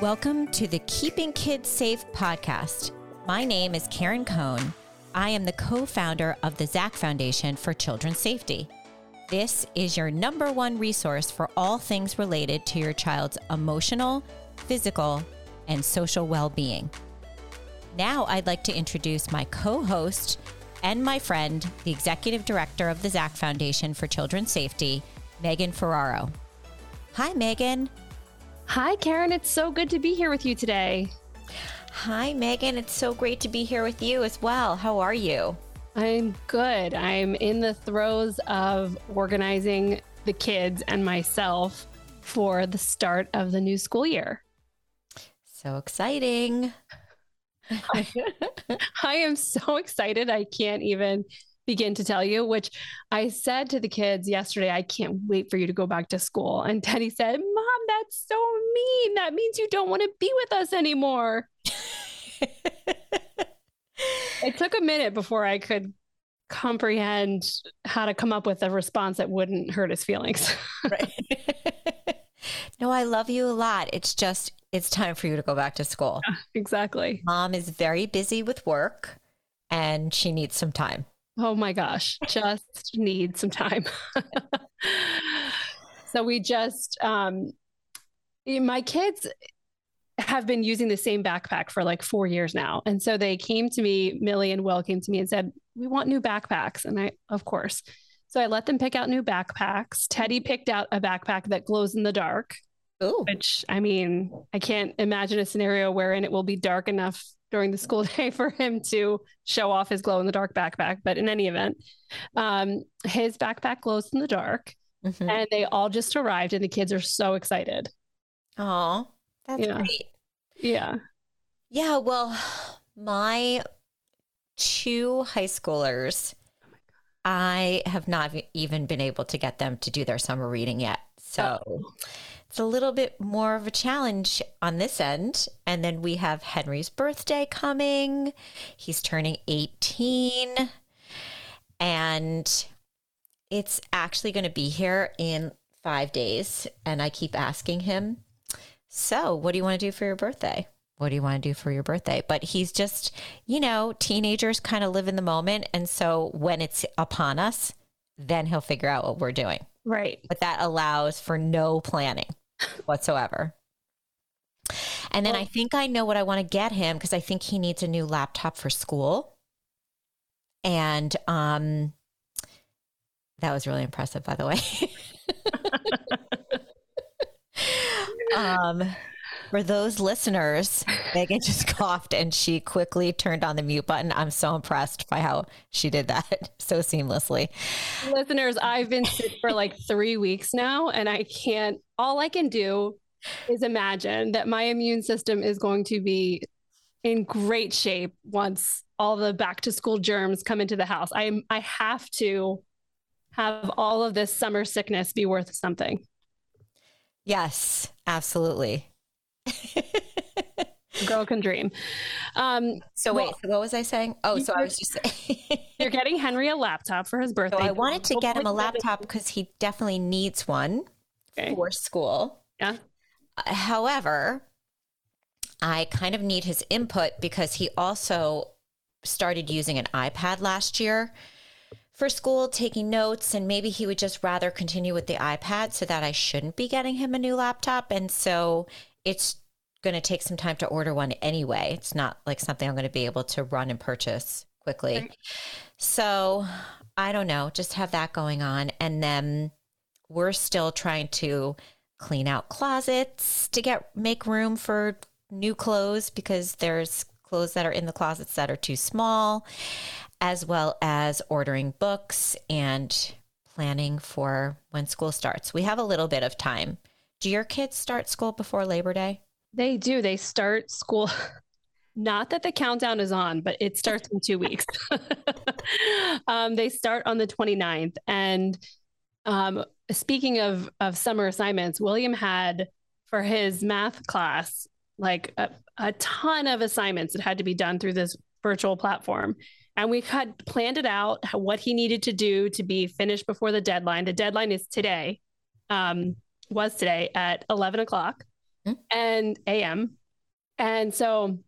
Welcome to the Keeping Kids Safe podcast. My name is Karen Cohn. I am the co founder of the Zach Foundation for Children's Safety. This is your number one resource for all things related to your child's emotional, physical, and social well being. Now, I'd like to introduce my co host and my friend, the executive director of the Zach Foundation for Children's Safety, Megan Ferraro. Hi, Megan. Hi, Karen. It's so good to be here with you today. Hi, Megan. It's so great to be here with you as well. How are you? I'm good. I'm in the throes of organizing the kids and myself for the start of the new school year. So exciting. I, I am so excited. I can't even begin to tell you, which I said to the kids yesterday, I can't wait for you to go back to school. And Teddy said, that's so mean. That means you don't want to be with us anymore. it took a minute before I could comprehend how to come up with a response that wouldn't hurt his feelings. right. no, I love you a lot. It's just, it's time for you to go back to school. exactly. Mom is very busy with work and she needs some time. Oh my gosh, just need some time. so we just, um, my kids have been using the same backpack for like four years now. And so they came to me, Millie and Will came to me and said, We want new backpacks. And I, of course. So I let them pick out new backpacks. Teddy picked out a backpack that glows in the dark. Ooh. Which I mean, I can't imagine a scenario wherein it will be dark enough during the school day for him to show off his glow in the dark backpack. But in any event, um, his backpack glows in the dark. Mm-hmm. And they all just arrived, and the kids are so excited. Oh, that's yeah. great. Yeah. Yeah. Well, my two high schoolers, oh I have not even been able to get them to do their summer reading yet. So. Oh it's a little bit more of a challenge on this end. And then we have Henry's birthday coming. He's turning 18. And it's actually going to be here in five days. And I keep asking him, So, what do you want to do for your birthday? What do you want to do for your birthday? But he's just, you know, teenagers kind of live in the moment. And so when it's upon us, then he'll figure out what we're doing. Right. But that allows for no planning whatsoever. And then well, I think I know what I want to get him because I think he needs a new laptop for school. And um that was really impressive by the way. um for those listeners, Megan just coughed and she quickly turned on the mute button. I'm so impressed by how she did that so seamlessly. Listeners, I've been sick for like three weeks now, and I can't, all I can do is imagine that my immune system is going to be in great shape once all the back to school germs come into the house. I I have to have all of this summer sickness be worth something. Yes, absolutely. Girl can dream. Um, so wait, well, so what was I saying? Oh, so I was just saying you're getting Henry a laptop for his birthday. So I wanted to get him a laptop because he definitely needs one okay. for school. Yeah. Uh, however, I kind of need his input because he also started using an iPad last year for school, taking notes, and maybe he would just rather continue with the iPad so that I shouldn't be getting him a new laptop. And so it's going to take some time to order one anyway. It's not like something I'm going to be able to run and purchase quickly. So I don't know, just have that going on. And then we're still trying to clean out closets to get make room for new clothes because there's clothes that are in the closets that are too small, as well as ordering books and planning for when school starts. We have a little bit of time do your kids start school before Labor Day? They do. They start school. Not that the countdown is on, but it starts in two weeks. um, they start on the 29th. And um, speaking of, of summer assignments, William had for his math class like a, a ton of assignments that had to be done through this virtual platform. And we had planned it out, what he needed to do to be finished before the deadline. The deadline is today. Um, was today at 11 o'clock. and AM. And so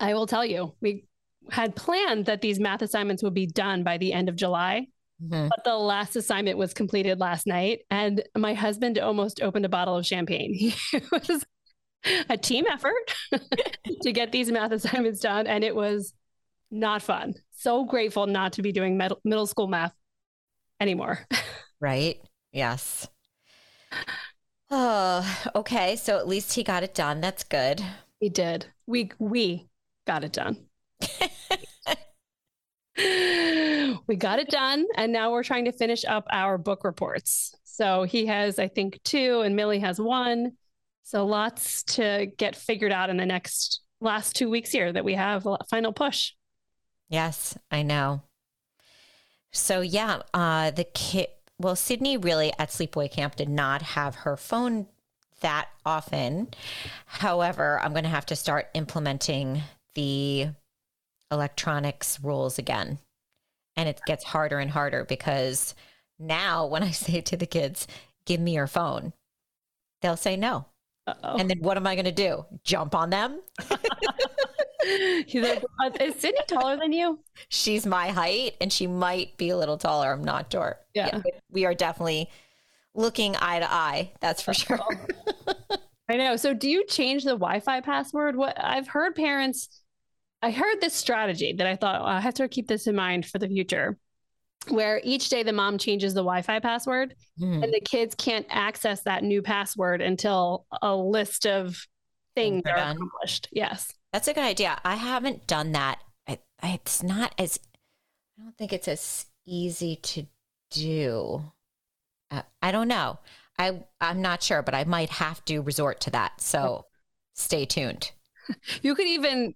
I will tell you, we had planned that these math assignments would be done by the end of July. Mhm. But the last assignment was completed last night, and my husband almost opened a bottle of champagne. It was a team effort to get these math assignments done, and it was not fun. So grateful not to be doing med- middle school math anymore. Right? Yes. Oh, okay. So at least he got it done. That's good. He did. We we got it done. we got it done, and now we're trying to finish up our book reports. So he has, I think, two, and Millie has one. So lots to get figured out in the next last two weeks here that we have a final push. Yes, I know. So yeah, uh the kid well, Sydney really at sleepaway camp did not have her phone that often. However, I'm gonna have to start implementing the electronics rules again. And it gets harder and harder because now when I say to the kids, give me your phone, they'll say no. Uh-oh. And then what am I gonna do? Jump on them? He's like, "Uh, is Sydney taller than you? she's my height and she might be a little taller. I'm not sure. Yeah. but we are definitely looking eye to eye. That's for sure. I know. So do you change the Wi-Fi password? What I've heard parents I heard this strategy that I thought "Oh, I have to keep this in mind for the future. Where each day the mom changes the Wi-Fi password Hmm. and the kids can't access that new password until a list of things are are done. accomplished. Yes. That's a good idea. I haven't done that. I, I, it's not as, I don't think it's as easy to do. Uh, I don't know. I, I'm not sure, but I might have to resort to that. So stay tuned. You could even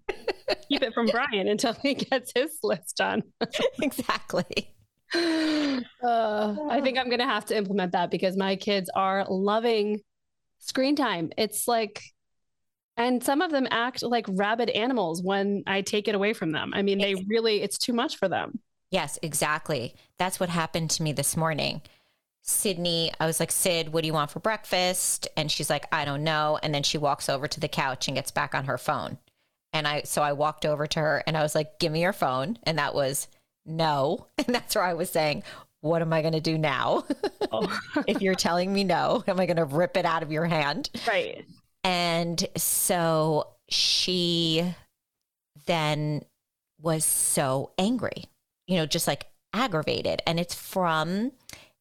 keep it from Brian until he gets his list done. exactly. Uh, I think I'm going to have to implement that because my kids are loving screen time. It's like, and some of them act like rabid animals when I take it away from them. I mean, they really, it's too much for them. Yes, exactly. That's what happened to me this morning. Sydney, I was like, Sid, what do you want for breakfast? And she's like, I don't know. And then she walks over to the couch and gets back on her phone. And I, so I walked over to her and I was like, give me your phone. And that was no. And that's where I was saying, what am I going to do now? Oh. if you're telling me no, am I going to rip it out of your hand? right. And so she then was so angry, you know, just like aggravated. And it's from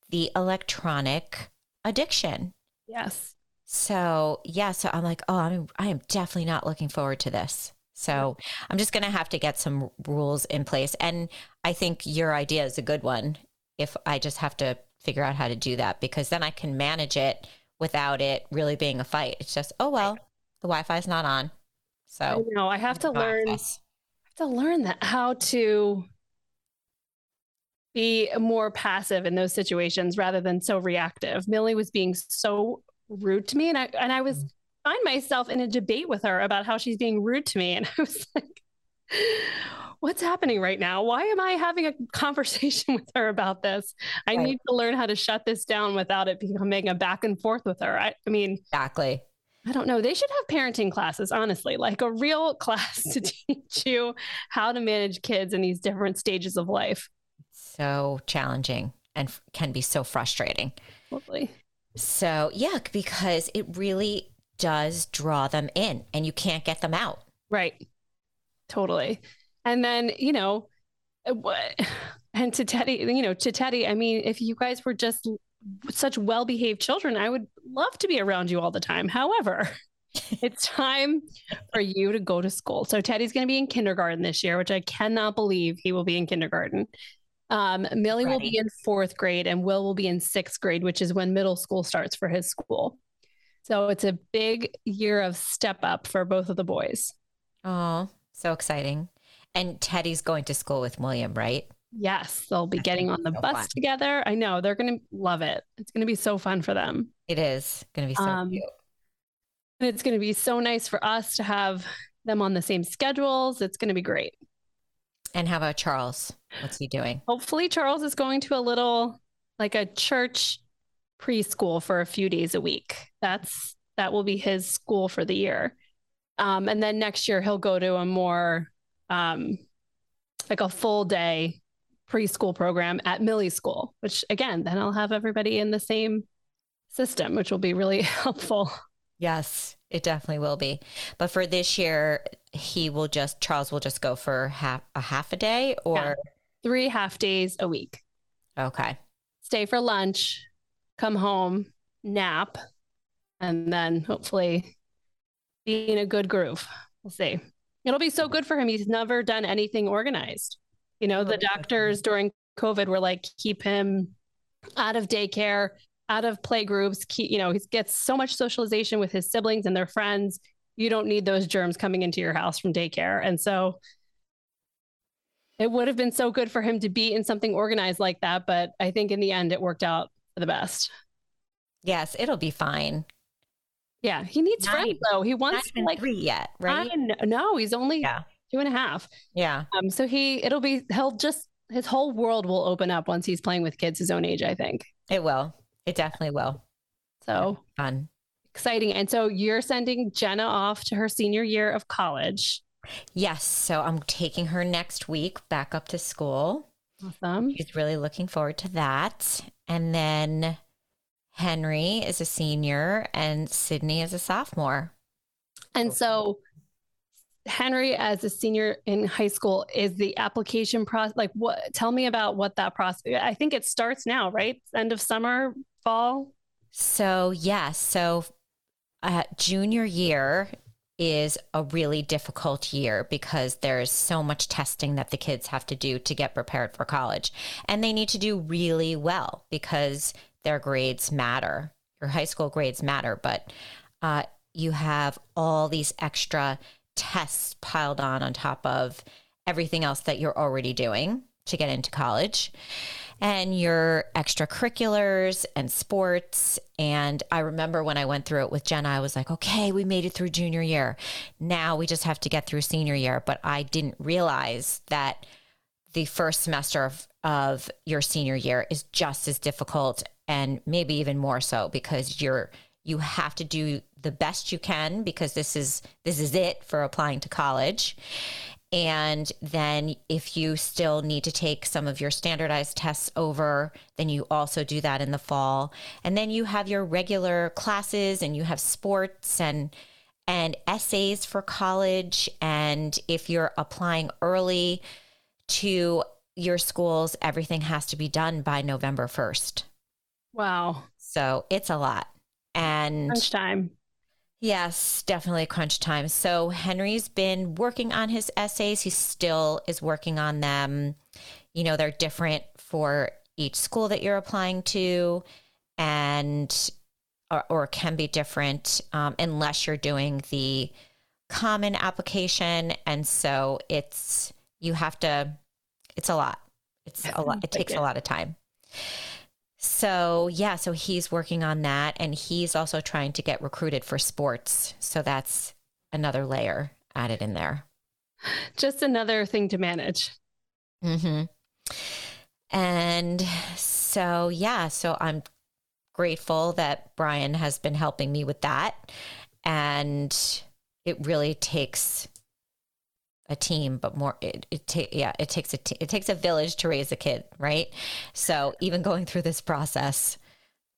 the electronic addiction. Yes. So, yeah, so I'm like, oh, I'm, I am definitely not looking forward to this. So I'm just going to have to get some rules in place. And I think your idea is a good one if I just have to figure out how to do that because then I can manage it without it really being a fight. It's just, oh, well, the Wi Fi is not on. So I know. I have to learn, I have to learn that how to be more passive in those situations rather than so reactive. Millie was being so rude to me and I and I was mm. find myself in a debate with her about how she's being rude to me and I was like what's happening right now? Why am I having a conversation with her about this? I Right. need to learn how to shut this down without it becoming a back and forth with her. I, I mean, Exactly. I don't know. They should have parenting classes, honestly, like a real class to teach you how to manage kids in these different stages of life. So challenging and can be so frustrating. Hopefully. So, yeah, because it really does draw them in and you can't get them out. Right. Totally. And then, you know, uh, what and to Teddy, you know, to Teddy, I mean, if you guys were just such well-behaved children, I would love to be around you all the time. However, it's time for you to go to school. So Teddy's going to be in kindergarten this year, which I cannot believe he will be in kindergarten. Um, Millie will be in fourth grade and Will will be in sixth grade, which is when middle school starts for his school. So it's a big year of step up for both of the boys. Oh, so exciting. And Teddy's going to school with William, right? Yes, they'll be getting on the so bus fun. together. I know they're going to love it. It's going to be so fun for them. It is going to be so Um, cute. And it's going to be so nice for us to have them on the same schedules. It's going to be great. And how about Charles? What's he doing? Hopefully, Charles is going to a little like a church preschool for a few days a week. That's that will be his school for the year. Um, and then next year he'll go to a more um, like a full day preschool program at Millie School, which again, then I'll have everybody in the same system, which will be really helpful. Yes, it definitely will be. But for this year, he will just Charles will just go for half a half a day or yeah. three half days a week. Okay. Stay for lunch, come home, nap, and then hopefully be in a good groove. We'll see. It'll be so good for him. He's never done anything organized. You know, the oh, doctors during COVID were like, keep him out of daycare, out of play groups. Keep, you know, he gets so much socialization with his siblings and their friends. You don't need those germs coming into your house from daycare. And so it would have been so good for him to be in something organized like that. But I think in the end, it worked out for the best. Yes, it'll be fine. Yeah, he needs not friends though. He wants not like three yet, right? no, he's only yeah. two and a half. Yeah. Um. So he, it'll be, he'll just his whole world will open up once he's playing with kids his own age. I think it will. It definitely will. So fun, exciting. And so you're sending Jenna off to her senior year of college. Yes. So I'm taking her next week back up to school. Awesome. She's really looking forward to that. And then Henry is a senior and Sydney is a sophomore. And so Henry as a senior in high school is the application process like what tell me about what that process I think it starts now, right? End of summer, fall? So, yes. Yeah, so uh, junior year is a really difficult year because there's so much testing that the kids have to do to get prepared for college. And they need to do really well because their grades matter. Your high school grades matter, but uh, you have all these extra tests piled on on top of everything else that you're already doing to get into college and your extracurriculars and sports. And I remember when I went through it with Jenna, I was like, okay, we made it through junior year. Now we just have to get through senior year. But I didn't realize that the first semester of, of your senior year is just as difficult and maybe even more so because you're you have to do the best you can because this is this is it for applying to college. And then if you still need to take some of your standardized tests over then you also do that in the fall. And then you have your regular classes and you have sports and and essays for college. And if you're applying early to your schools everything has to be done by November 1st Wow. So it's a lot. And crunch time. Yes, definitely crunch time. So Henry's been working on his essays. He still is working on them. You know, they're different for each school that you're applying to and or, or can be different um, unless you're doing the common application. And so it's you have to it's a lot. It's a lot. It takes a lot of time. So, yeah, so he's working on that and he's also trying to get recruited for sports. So that's another layer added in there. Just another thing to manage. Mhm. And so, yeah, so I'm grateful that Brian has been helping me with that and it really takes a team, but more it, it ta- yeah, it takes a t- it takes a village to raise a kid, right? So even going through this process.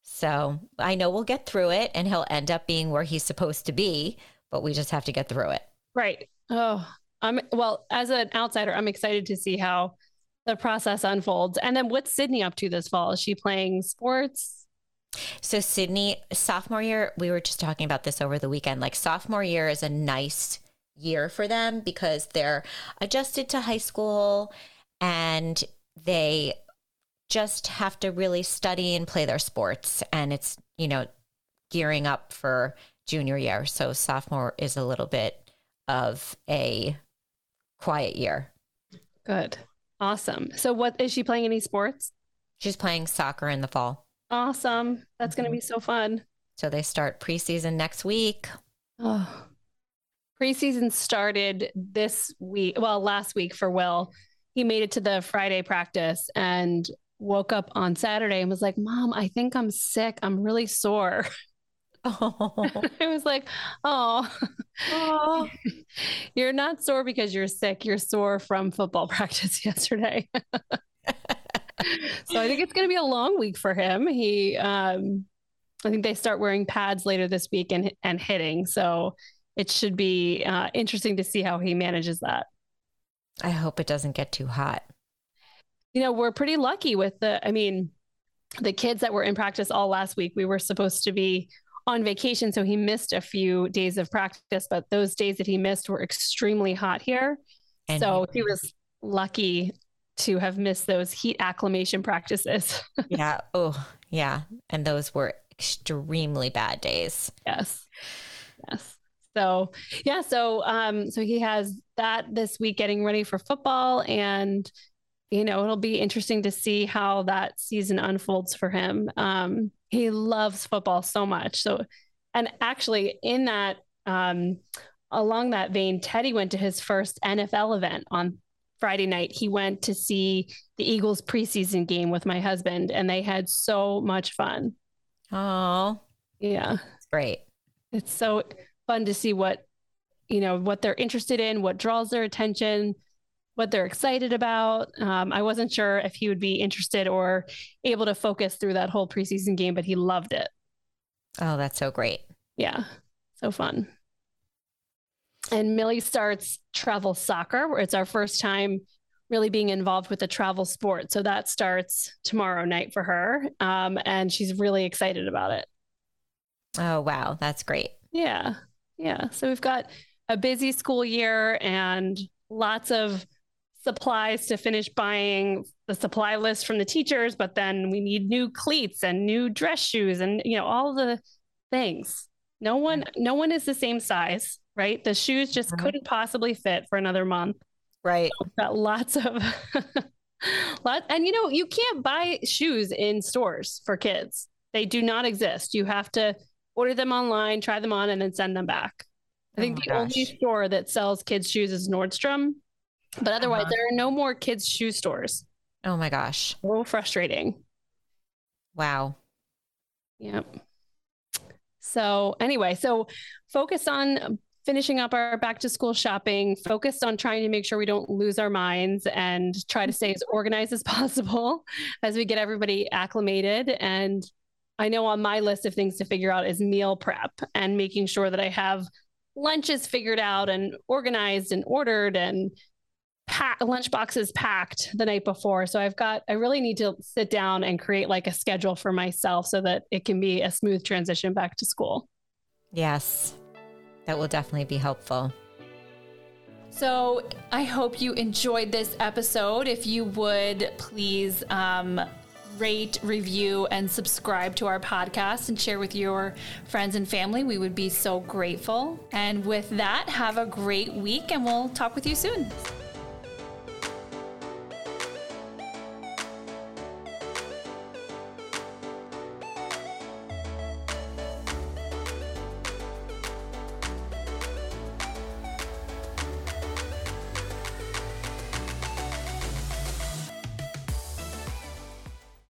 So I know we'll get through it and he'll end up being where he's supposed to be, but we just have to get through it. Right. Oh, I'm well, as an outsider, I'm excited to see how the process unfolds. And then what's Sydney up to this fall? Is she playing sports? So Sydney, sophomore year, we were just talking about this over the weekend. Like sophomore year is a nice year for them because they're adjusted to high school and they just have to really study and play their sports. And it's you know gearing up for junior year. So sophomore is a little bit of a quiet year. Good. Awesome. So what is she playing any sports? She's playing soccer in the fall. Awesome. That's mm-hmm. going to be so fun. So they start preseason next week. Oh preseason started this week, well, last week for Will. He made it to the Friday practice and woke up on Saturday and was like, Mom, I think I'm sick. I'm really sore. Oh. I was like, oh, oh. you're not sore because you're sick. You're sore from football practice yesterday. so I think it's going to be a long week for him. He, um, I think they start wearing pads later this week and and hitting. So it should be uh, interesting to see how he manages that. I hope it doesn't get too hot. You know, we're pretty lucky with the. I mean, the kids that were in practice all last week. We were supposed to be on vacation, so he missed a few days of practice. But those days that he missed were extremely hot here, and so he was lucky to have missed those heat acclimation practices. yeah. Oh, yeah. And those were extremely bad days. Yes. Yes. So, yeah, so um so he has that this week getting ready for football and you know, it'll be interesting to see how that season unfolds for him. Um he loves football so much. So and actually in that um along that vein, Teddy went to his first NFL event on Friday night, he went to see the Eagles preseason game with my husband, and they had so much fun. Oh, yeah, it's great. It's so fun to see what you know what they're interested in, what draws their attention, what they're excited about. Um, I wasn't sure if he would be interested or able to focus through that whole preseason game, but he loved it. Oh, that's so great. Yeah, so fun and Millie starts travel soccer, where it's our first time really being involved with the travel sport. So that starts tomorrow night for her. Um, and she's really excited about it. Oh, wow. That's great. Yeah. Yeah. So we've got a busy school year and lots of supplies to finish buying the supply list from the teachers, but then we need new cleats and new dress shoes and, you know, all the things. No one, no one is the same size right? The shoes just mm-hmm. couldn't possibly fit for another month. Right. So got lots of lot and you know, you can't buy shoes in stores for kids. They do not exist. You have to order them online, try them on, and then send them back. I think oh the gosh. only store that sells kids' shoes is Nordstrom. But otherwise, uh-huh. there are no more kids' shoe stores. Oh my gosh. A little frustrating. Wow. Yep. So, anyway, so focus on finishing up our back to school shopping, focused on trying to make sure we don't lose our minds and try to stay as organized as possible as we get everybody acclimated. And I know on my list of things to figure out is meal prep and making sure that I have lunches figured out and organized and ordered and pack lunch boxes packed the night before. So I've got I really need to sit down and create like a schedule for myself so that it can be a smooth transition back to school. Yes that will definitely be helpful. So I hope you enjoyed this episode. If you would please um, rate, review, and subscribe to our podcast and share with your friends and family, we would be so grateful. And with that, have a great week and we'll talk with you soon.